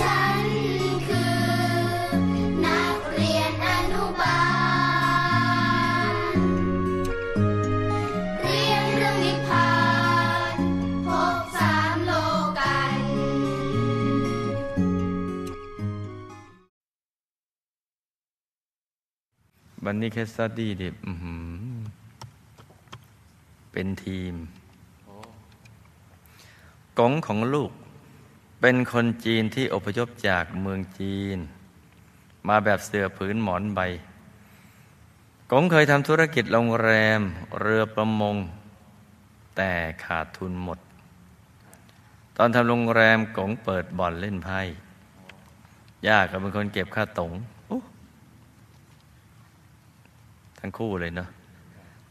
ฉันคือนักเรียนอนุบาล เรียนเรื่องนิพพานพบสามโลกัน วันนี้แค่สตดี้ดิอื้อหือเป็นทีมกงของลูก เป็นคนจีนที่อพยพจากเมืองจีน มาแบบเสือผืนหมอนใบกงเคยทำธุรกิจโรงแรมเรือประมง แต่ขาดทุนหมด ตอนทำโรงแรมกงเปิดบ่อนเล่นไพ่ย่าก็เป็นคนเก็บค่าตงทั้งคู่เลยเนาะ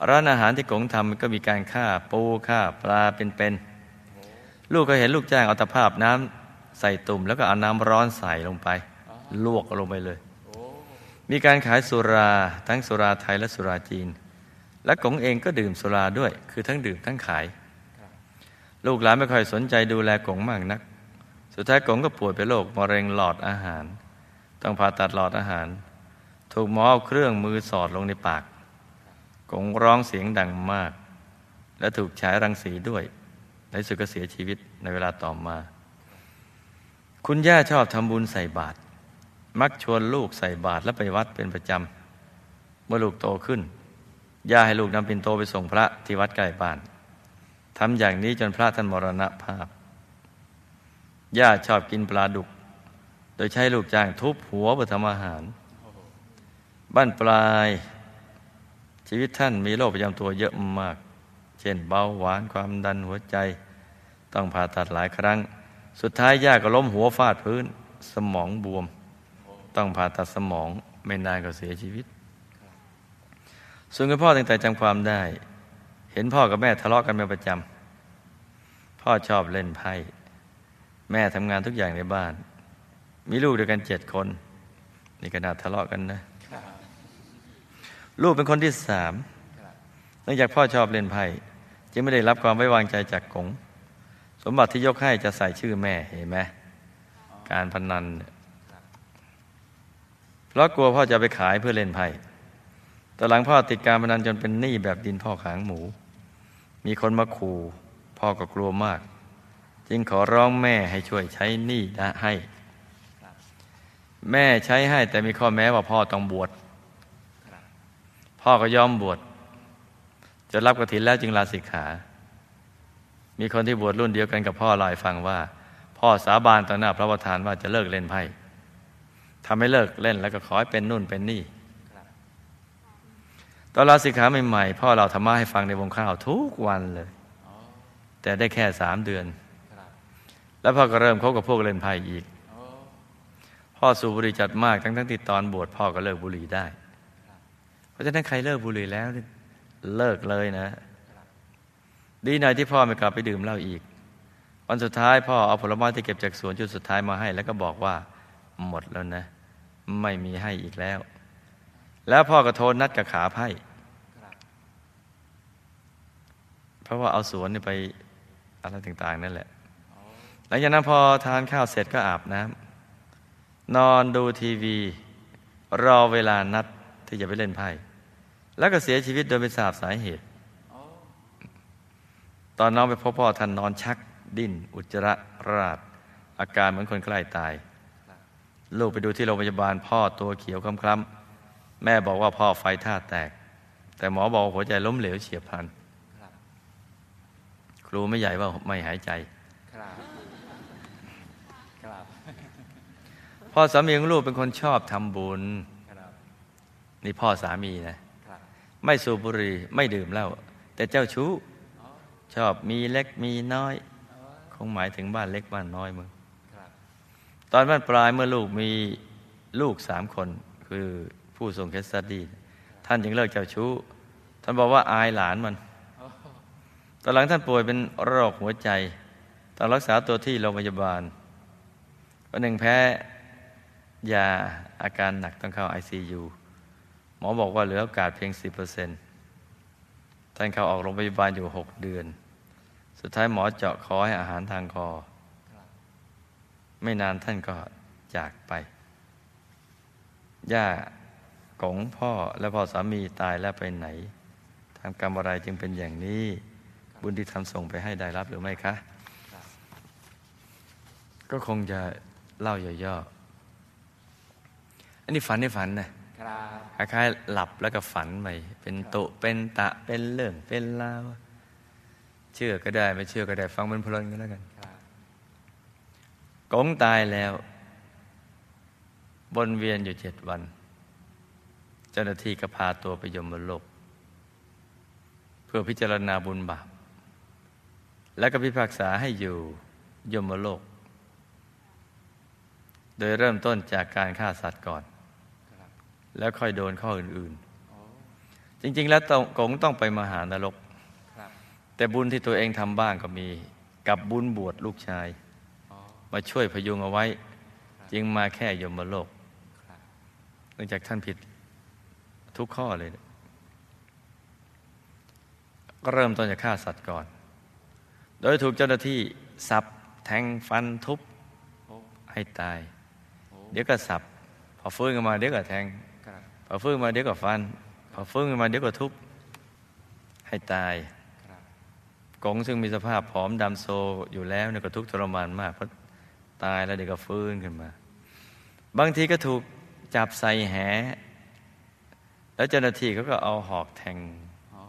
ร้านอาหารที่กงทำมันก็มีการฆ่าปูฆ่าปลาเป็นๆลูกก็เห็นลูกจ้างเอาตะภาพน้ำ ใส่ตุ่มแล้วก็เอาน้ำร้อนใส่ลงไป ลวกลงไปเลย มีการขายสุราทั้งสุราไทยและสุราจีน และกงเองก็ดื่มสุราด้วย คือทั้งดื่มทั้งขาย ลูกหลานไม่ค่อยสนใจดูแลกงมากนัก สุดท้ายกงก็ป่วยเป็นโรคมะเร็งหลอดอาหาร ต้องผ่าตัดหลอดอาหาร ถูกหมอเอาเครื่องมือสอดลงในปากกงร้องเสียงดังมาก และถูกฉายรังสีด้วยในสุดก็เสียชีวิตในเวลาต่อมา คุณย่าชอบทำบุญใส่บาตรมักชวนลูกใส่บาตรและไปวัดเป็นประจำเมื่อลูกโตขึ้น ย่าให้ลูกนำปินโตไปส่งพระที่วัดใกล้บ้านทำอย่างนี้จนพระท่านมรณภาพ ย่าชอบกินปลาดุก โดยใช้ลูกจ้างทุบหัวเพื่อทำอาหาร บ้านปลาย ชีวิตท่านมีโรคประจำตัวเยอะมาก เช่นเบาหวานความดันหัวใจ ต้องผ่าตัดหลายครั้ง สุดท้ายย่าก็ล้มหัวฟาดพื้น สมองบวม ต้องผ่าตัดสมองไม่นานก็เสียชีวิต ส่วนคุณพ่อตั้งแต่จำความได้ เห็นพ่อกับแม่ทะเลาะกันเป็นประจำพ่อชอบเล่นไพ่แม่ทำงานทุกอย่างในบ้าน มีลูกด้วยกันเจ็ดคน นี่ขนาดทะเลาะกันนะ ลูกเป็นคนที่สามเนื่องจากพ่อชอบเล่นไพ่จึงไม่ได้รับความไว้วางใจจากกง สมบัติที่ยกให้จะใส่ชื่อแม่เห็นไหมการพนันเนี่ยเพราะกลัวพ่อจะไปขายเพื่อเล่นไพ่แต่หลังพ่อติดการพนันจนเป็นหนี้แบบดินพ่อขางหมู มีคนมาขู่พ่อก็กลัวมาก จึงขอร้องแม่ให้ช่วยใช้หนี้ให้ แม่ใช้ให้แต่มีข้อแม้ว่าพ่อต้องบวชพ่อก็ยอมบวชจะรับกฐินแล้วจึงลาสิกขา มีคนที่บวชรุ่นเดียวกันกับพ่อลาให้ฟังว่า พ่อสาบานต่อหน้าพระประธานว่าจะเลิกเล่นไพ่ทำให้เลิกเล่นแล้วก็ขอให้เป็นนู่นเป็นนี่ตอนลาสิกขาใหม่ๆพ่อเราธรรมะให้ฟังในวงข้าวทุกวันเลย แต่ได้แค่สามเดือน แล้วพ่อก็เริ่มคบกับพวกเล่นไพ่อีก พ่อสูบบุหรี่จัดมากทั้งทั้งที่ตอนบวชพ่อก็เลิกบุหรี่ได้ เพราะฉะนั้นใครเลิกบุหรี่แล้ว เลิกเลยนะ ดีหน่อยที่พ่อไม่กลับไปดื่มเหล้าอีก วันสุดท้ายพ่อเอาผลไม้ที่เก็บจากสวนจุดสุดท้ายมาให้ แล้วก็บอกว่าหมดแล้วนะ ไม่มีให้อีกแล้ว แล้วพ่อก็โทรนัดกับขาไพ่เพราะว่าเอาสวนไปอะไรต่างๆนั่นแหละ หลังจากนั้นพอทานข้าวเสร็จก็อาบน้ำนอนดูทีวี รอเวลานัดที่จะไปเล่นไพ่ แล้วก็เสียชีวิตโดยไม่ทราบสาเหตุ อนน้องไปพบพ่อท่านนอนชักดิ้น อุจจาระราดอาการเหมือนคนใกล้ตาย ลูกไปดูที่โรงพยาบาลพ่อตัวเขียวคล้ำๆแม่บอกว่าพ่อไฟท่าแตก แต่หมอบอกหัวใจล้มเหลวเฉียบพลันครูไม่ใหญ่ว่าไม่หายใจพ่อสามีของลูกเป็นคนชอบทำบุญนี่พ่อสามีนะ ไม่สูบบุหรี่ไม่ดื่มเหล้าแต่เจ้าชู้ ชอบมีเล็กมีน้อย คงหมายถึงบ้านเล็กบ้านน้อยมึงครับตอนบ้านปลายเมื่อลูกมีลูกสามคน คือผู้ทรงเคสตัดดี ท่านจึงเลิกเจ้าชู้ ท่านบอกว่าอายหลานมันตอนหลังท่านป่วยเป็นโรคหัวใจต้องรักษาตัวที่โรงพยาบาลวันหนึ่งแพ้ยาอาการหนักต้องเข้า ICU หมอบอกว่าเหลือโอกาสเพียง 10% ท่านเข้าออกโรงพยาบาลอยู่6เดือน สุดท้ายหมอเจาะคอให้อาหารทางคอ ไม่นานท่านก็จากไป ย่ากงพ่อและพ่อสามีตายแล้วไปไหนทำกรรมอะไรจึงเป็นอย่างนี้ บุญที่ทำส่งไปให้ได้รับหรือไม่คะ ก็คงจะเล่าย่อๆอันนี้ฝันในฝันนะ ครับคล้ายๆหลับแล้วก็ฝันไปเป็นตุเป็นตะเป็นเรื่องเป็นราวเชื่อก็ได้ไม่เชื่อก็ได้ ฟังมันเพลินก็แล้วกันครับกงตายแล้วบนเวียนอยู่เจ็ดวัน เจ้าหน้าที่ก็พาตัวไปยมโลก เพื่อพิจารณาบุญบาป และก็พิพากษาให้อยู่ยมโลก โดยเริ่มต้นจากการฆ่าสัตว์ก่อนครับ แล้วค่อยโดนข้ออื่นๆ จริง ๆ แล้วต้องกงต้องไปมหานรก แต่บุญที่ตัวเองทำบ้างก็มี กับบุญบวชลูกชาย มาช่วยพยุงเอาไว้ จึงมาแค่ยมโลกเนื่องจากท่านผิดทุกข้อเลย ก็เริ่มต้นจากฆ่าสัตว์ก่อน โดยถูกเจ้าหน้าที่สับแทงฟันทุบให้ตาย เดี๋ยวก็สับ พอฟื้นขึ้นมาเดี๋ยวก็แทง อฟื้นมาเดี๋ยวก็ฟันพอฟื้นขึ้นมาเดี๋ยวก็ทุบให้ตายครับกงซึ่งมีสภาพผอมดำโซอยู่แล้วเนี่ยก็ทุกข์ทรมานมากเพราะตายแล้วเดี๋ยวก็ฟื้นขึ้นมา บางทีก็ถูกจับใส่แห แล้วเจ้าหน้าที่เขาก็เอาหอกแทงอ๋อ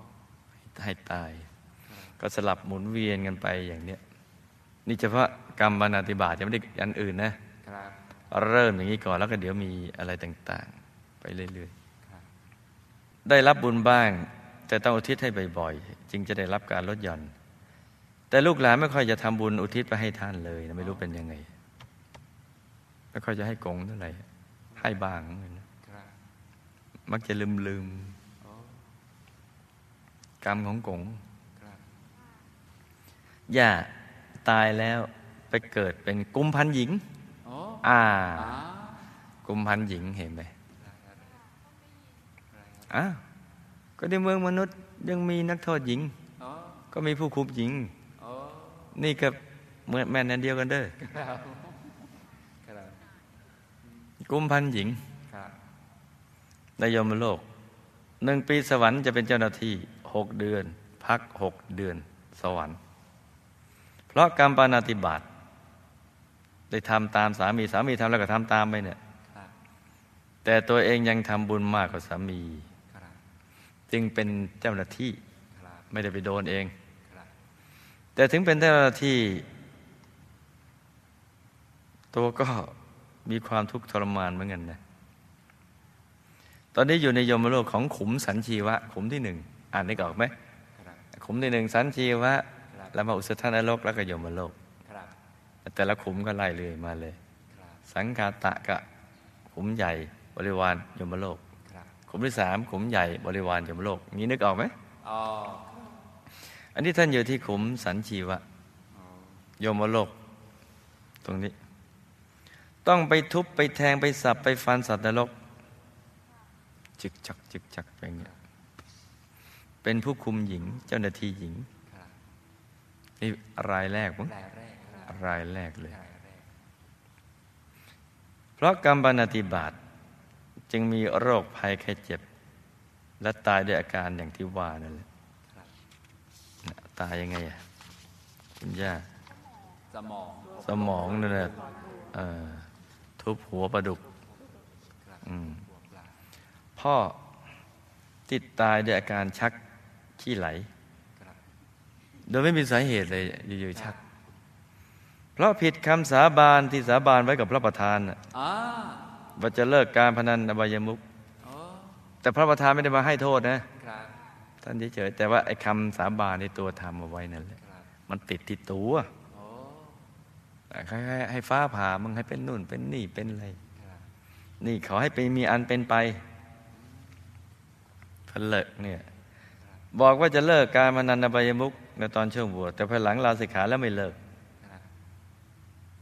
ให้ตาย ก็สลับหมุนเวียนกันไปอย่างเนี้ยนี่เฉพาะกรรมบรรณาติบาตยังไม่ได้อันอื่นนะครับเริ่มอย่างนี้ก่อนแล้วก็เดี๋ยวมีอะไรต่างๆ ไปเรื่อยครับๆได้รับบุญบ้าง แต่ต้องอุทิศให้บ่อยๆจึงจะได้รับการลดหย่อน แต่ลูกหลานไม่ค่อยจะทำบุญอุทิศไปให้ท่านเลยนะไม่รู้เป็นยังไงไม่ค่อยจะให้กงเท่าไหร่ให้บ้างเหมือนกันนะครับมักจะลืมลืมโอ้ๆกรรมของกงครับย่าตายแล้วไปเกิดเป็นกุมพันหญิงโอ้อ่าอ่า กุมพันหญิงเห็นไหมอะไรครับ อ้าวก็ในเมืองมนุษย์ยังมีนักโทษหญิงอ๋อก็มีผู้คุมหญิงโอ้นี่ก็เหมือนแม่นันเดียวกันเด้อครับครับกุมพันหญิงครับในยมโลกหนึ่งปีสวรรค์จะเป็นเจ้าหน้าที่หกเดือน พักหกเดือนสวรรค์ เพราะกรรมปานาติบาตได้ทำตามสามีสามีทำแล้วก็ทำตามไปเนี่ยครับแต่ตัวเองยังทำบุญมากกว่าสามีครับ จึงเป็นเจ้าหน้าที่ไม่ได้ไปโดนเอง แต่ถึงเป็นเจ้าหน้าที่ ตัวก็มีความทุกข์ทรมานเหมือนกันนะตอนนี้อยู่ในยมโลกของขุมสันชีวะ ขุมที่หนึ่งอ่านได้ออกไหมขุมที่หนึ่งสันชีวะแล้วมาอุสธานรกแล้วก็ยมโลกแต่ละขุมก็ไล่เลยมาเลย สังคาตะกะขุมใหญ่บริวารยมโลก ครับขุมที่สามขุมใหญ่บริวารยมโลกนี้นึกออกไหมอ๋ออันนี้ท่านอยู่ที่ขุมสันชีวะอ๋อโยมโลก ตรงนี้ ต้องไปทุบไปแทงไปสับไปฟันสัตว์นรกจึกจักจึกจักไปอย่างเงี้ยเป็นผู้คุมหญิงเจ้าหน้าที่หญิงครับนี่รายแรกมั้งรายแรกครับรายแรกเลยรายแรกเพราะกรรมบรรณาติบาต จึงมีโรคภัยแค่เจ็บ และตายด้วยอาการอย่างที่ว่านั่นแหละครับน่ะตายยังไงอะคุณย่าสมองสมองนั่นแหละเอ่อทุบหัวปลาดุกครับอืมบวกปลาพ่อติดตายด้วยอาการชักขี้ไหลครับโดยไม่มีสาเหตุเลยอยู่ๆชัก เพราะผิดคำสาบานที่สาบานไว้กับพระประธานน่ะอ่า ว่าจะเลิกการพนันอบายมุกโอ้แต่พระประธานไม่ได้มาให้โทษนะครับท่านเฉยๆแต่ว่าไอ้คำสาบานในตัวทำเอาไว้นั่นแหละครับมันติดที่ตัวโอ้ให้ให้ให้ฟ้าผ่ามึงให้เป็นนู่นเป็นนี่เป็นอะไรครับนี่ขอให้ไปมีอันเป็นไปพนเลิกเนี่ยบอกว่าจะเลิกการพนันอบายมุกในตอนช่วงบวชแต่ภายหลังลาสิกขาแล้วไม่เลิกครับ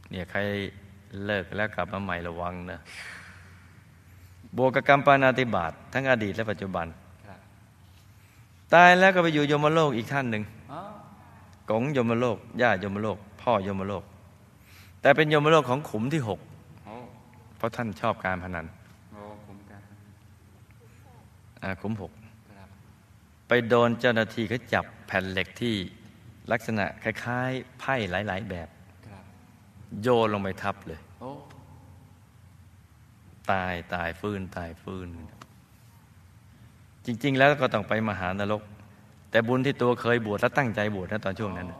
เนี่ยใครเลิกแล้วกลับมาใหม่ระวังนะ บวกกับกรรมปานาติบาตทั้งอดีตและปัจจุบันครับตายแล้วก็ไปอยู่ยมโลกอีกท่านหนึ่งอ๋อกงยมโลก ย่ายมโลก พ่อยมโลก แต่เป็นยมโลกของขุมที่หกโอ้เพราะท่านชอบการพนันโอ้คุ้มกันอ่าขุมหกครับไปโดนเจ้าหน้าที่เขาจับแผ่นเหล็กที่ลักษณะคล้ายๆ ไพ่หลาย ๆ แบบครับโยนลงไปทับเลยโอ้ ตายตายฟื้นตายฟื้น จริง ๆ แล้วก็ต้องไปมหานรก แต่บุญที่ตัวเคยบวชและตั้งใจบวชนะตอนช่วงนั้นน่ะ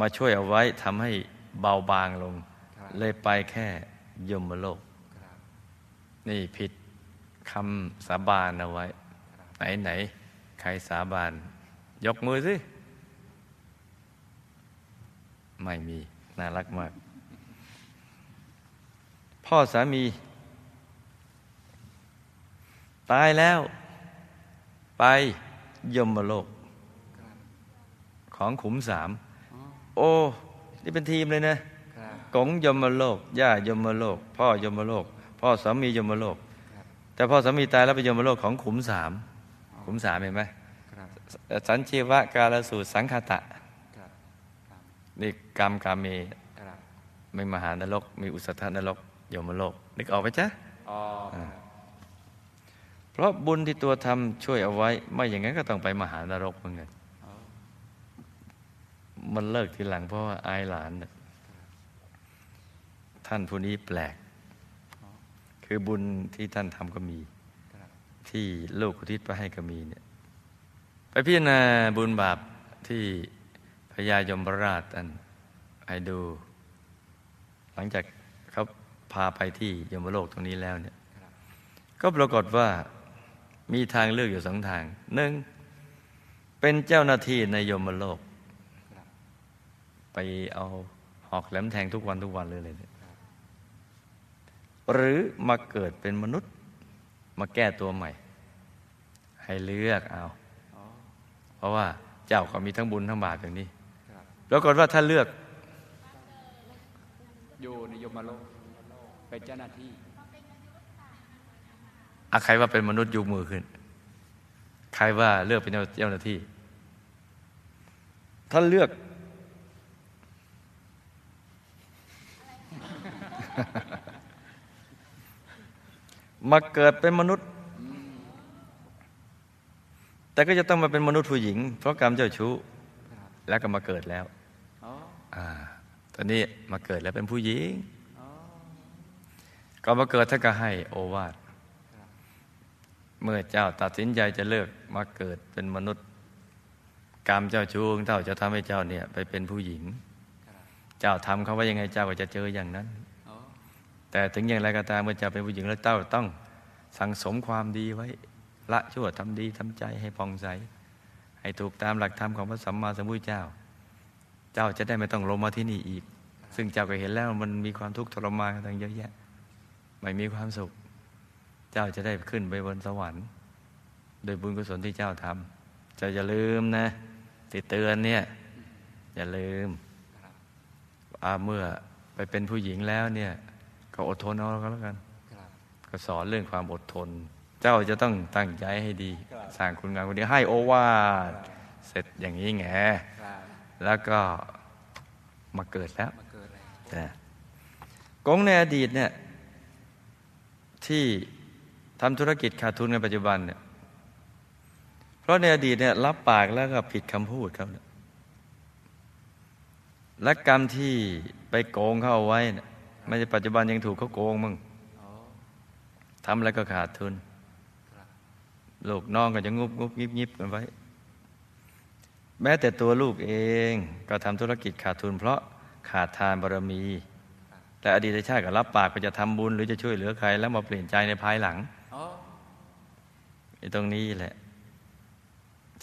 มาช่วยเอาไว้ทำให้เบาบางลง เลยไปแค่ยมโลกครับนี่ผิดคำสาบานเอาไว้ ไหนไหนใครสาบาน ยกมือสิไม่มี น่ารักมาก พ่อสามี ตายแล้ว ไปยมโลก ของขุมสาม โอ้ นี่เป็นทีมเลยนะครับกงยมโลก ย่ายมโลก พ่อยมโลก พ่อสามียมโลกครับแต่พ่อสามีตายแล้วไปยมโลกของขุมสาม ขุมสามเห็นไหมครับสันชีวะกาลสูตรสังคตะครับครับนี่กรรมกาเมครับไม่มหานรก มีอุสธนรกยมโลก นึกออกไหมจ๊ะอ๋อครับ เพราะบุญที่ตัวทำช่วยเอาไว้ ไม่อย่างนั้นก็ต้องไปมหานรกเหมือนกันมันเลิกทีหลังเพราะว่าอายหลาน ท่านผู้นี้แปลก คือบุญที่ท่านทำก็มี ที่ลูกอุทิศไปให้ก็มีเนี่ย ไปพิจารณาบุญบาปที่พญายมราชอันให้ดู หลังจากเขาพาไปที่ยมโลกตรงนี้แล้วเนี่ย ก็ปรากฏว่า มีทางเลือกอยู่สองทางหนึ่งเป็นเจ้าหน้าที่ในยมโลก ไปเอาหอกแหลมแทงทุกวันทุกวันเลยเลยเนี่หรือมาเกิดเป็นมนุษย์ มาแก้ตัวใหม่ ให้เลือกเอา เพราะว่าเจ้าก็มีทั้งบุญทั้งบาปอย่างนี้ครับปรากฏว่าถ้าเลือกอยู่ในยมโลกเป็นเจ้าหน้าที่ อะใครว่าเป็นมนุษย์ยกมือขึ้น ใครว่าเลือกเป็นเจ้าหน้าที่ ถ้าเลือก มาเกิดเป็นมนุษย์ แต่ก็จะต้องมาเป็นมนุษย์ผู้หญิง เพราะกรรมเจ้าชู้ครับแล้วก็มาเกิดแล้วอ๋ออ่าตอนนี้มาเกิดแล้วเป็นผู้หญิงอ๋อก็มาเกิดท่านก็ให้โอวาทครับ เมื่อเจ้าตัดสินใจจะเลิกมาเกิดเป็นมนุษย์ กรรมเจ้าชู้ของเจ้าจะทำให้เจ้าเนี่ย ไปเป็นผู้หญิงครับเจ้าทำเขาว่ายังไงเจ้าก็จะเจออย่างนั้นอ๋อแต่ถึงอย่างไรก็ตามเมื่อเจ้าเป็นผู้หญิงแล้วเจ้าต้องสั่งสมความดีไว้ ละชั่วทำดีทำใจให้ผ่องใส ให้ถูกตามหลักธรรมของพระสัมมาสัมพุทธเจ้า เจ้าจะได้ไม่ต้องลงมาที่นี่อีก ซึ่งเจ้าก็เห็นแล้วมันมีความทุกข์ทรมานต่างเยอะแยะ ไม่มีความสุข เจ้าจะได้ขึ้นไปบนสวรรค์โดยบุญกุศลที่เจ้าทำเจ้าอย่าลืมนะติดเตือนเนี่ย อย่าลืมครับอ่าเมื่อไปเป็นผู้หญิงแล้วเนี่ย ก็อดทนเอาก็แล้วกันครับก็สอนเรื่องความอดทน เจ้าจะต้องตั้งใจให้ดีครับสร้างคุณงามความดีให้โอวาทเสร็จอย่างนี้แงครับแล้วก็มาเกิดแล้วมาเกิดอะไรนะกงในอดีตเนี่ยที่ ทำธุรกิจขาดทุนในปัจจุบันเนี่ย เพราะในอดีตเนี่ยรับปากแล้วก็ผิดคำพูดเขาเนี่ยและกรรมที่ไปโกงเขาเอาไว้เนี่ยไม่ใช่ปัจจุบันยังถูกเขาโกงมึงทำแล้วก็ขาดทุนลูกน้องก็จะงุบงุบยิบยิบกันไว้ แม้แต่ตัวลูกเองก็ทำธุรกิจขาดทุน เพราะขาดทานบารมี แต่อดีตชาติก็รับปากก็จะทำบุญหรือจะช่วยเหลือใคร แล้วมาเปลี่ยนใจในภายหลัง ตรงนี้แหละ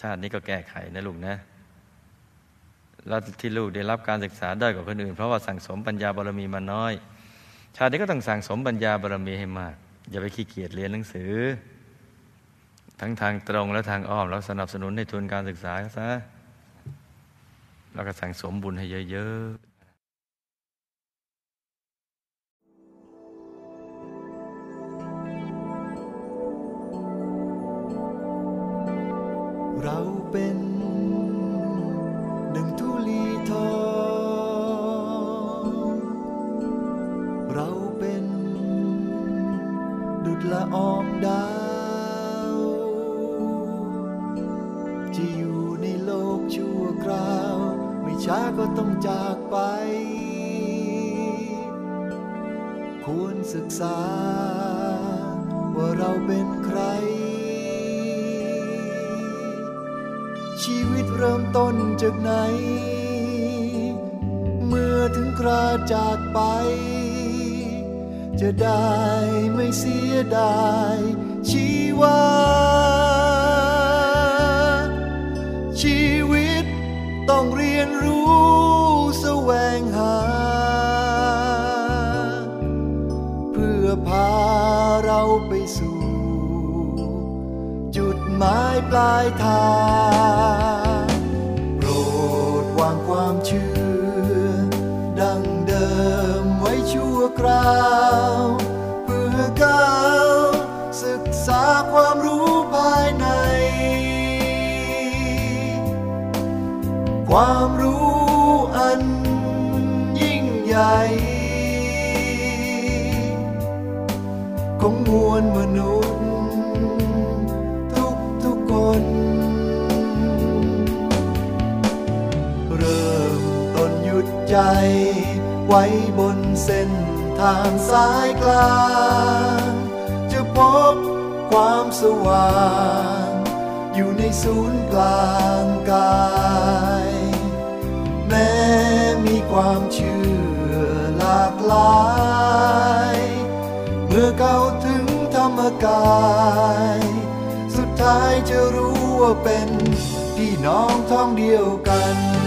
ชาตินี้ก็แก้ไขนะลูกนะแล้วที่ลูกได้รับการศึกษาได้กว่าคนอื่น เพราะว่าสั่งสมปัญญาบารมีมาน้อย ชาตินี้ก็ต้องสั่งสมปัญญาบารมีให้มาก อย่าไปขี้เกียจเรียนหนังสือ ทั้งทางตรงและทางอ้อมแล้วสนับสนุนให้ทุนการศึกษาซะแล้วก็สั่งสมบุญให้เยอะ ละอองดาว จะอยู่ในโลกชั่วคราว ไม่ช้าก็ต้องจากไป ควรศึกษา ว่าเราเป็นใคร ชีวิตเริ่มต้นจากไหน เมื่อถึงคราจากไป จะได้ไม่เสีย ดายชีวาชีวิตต้องเรียนรู้แสวงหา เพื่อพาเราไปสู่ จุดหมายปลายทาง ความรู้อันยิ่งใหญ่ของมวลมนุษย์ทุกทุกๆคน เริ่มต้นหยุดใจ ไว้บนเส้นทางสายกลาง จะพบความสว่าง อยู่ในศูนย์กลางกาย ความเชื่อหลากหลาย เมื่อเข้าถึงธรรมกาย สุดท้ายจะรู้ว่าเป็นพี่น้องท้องเดียวกัน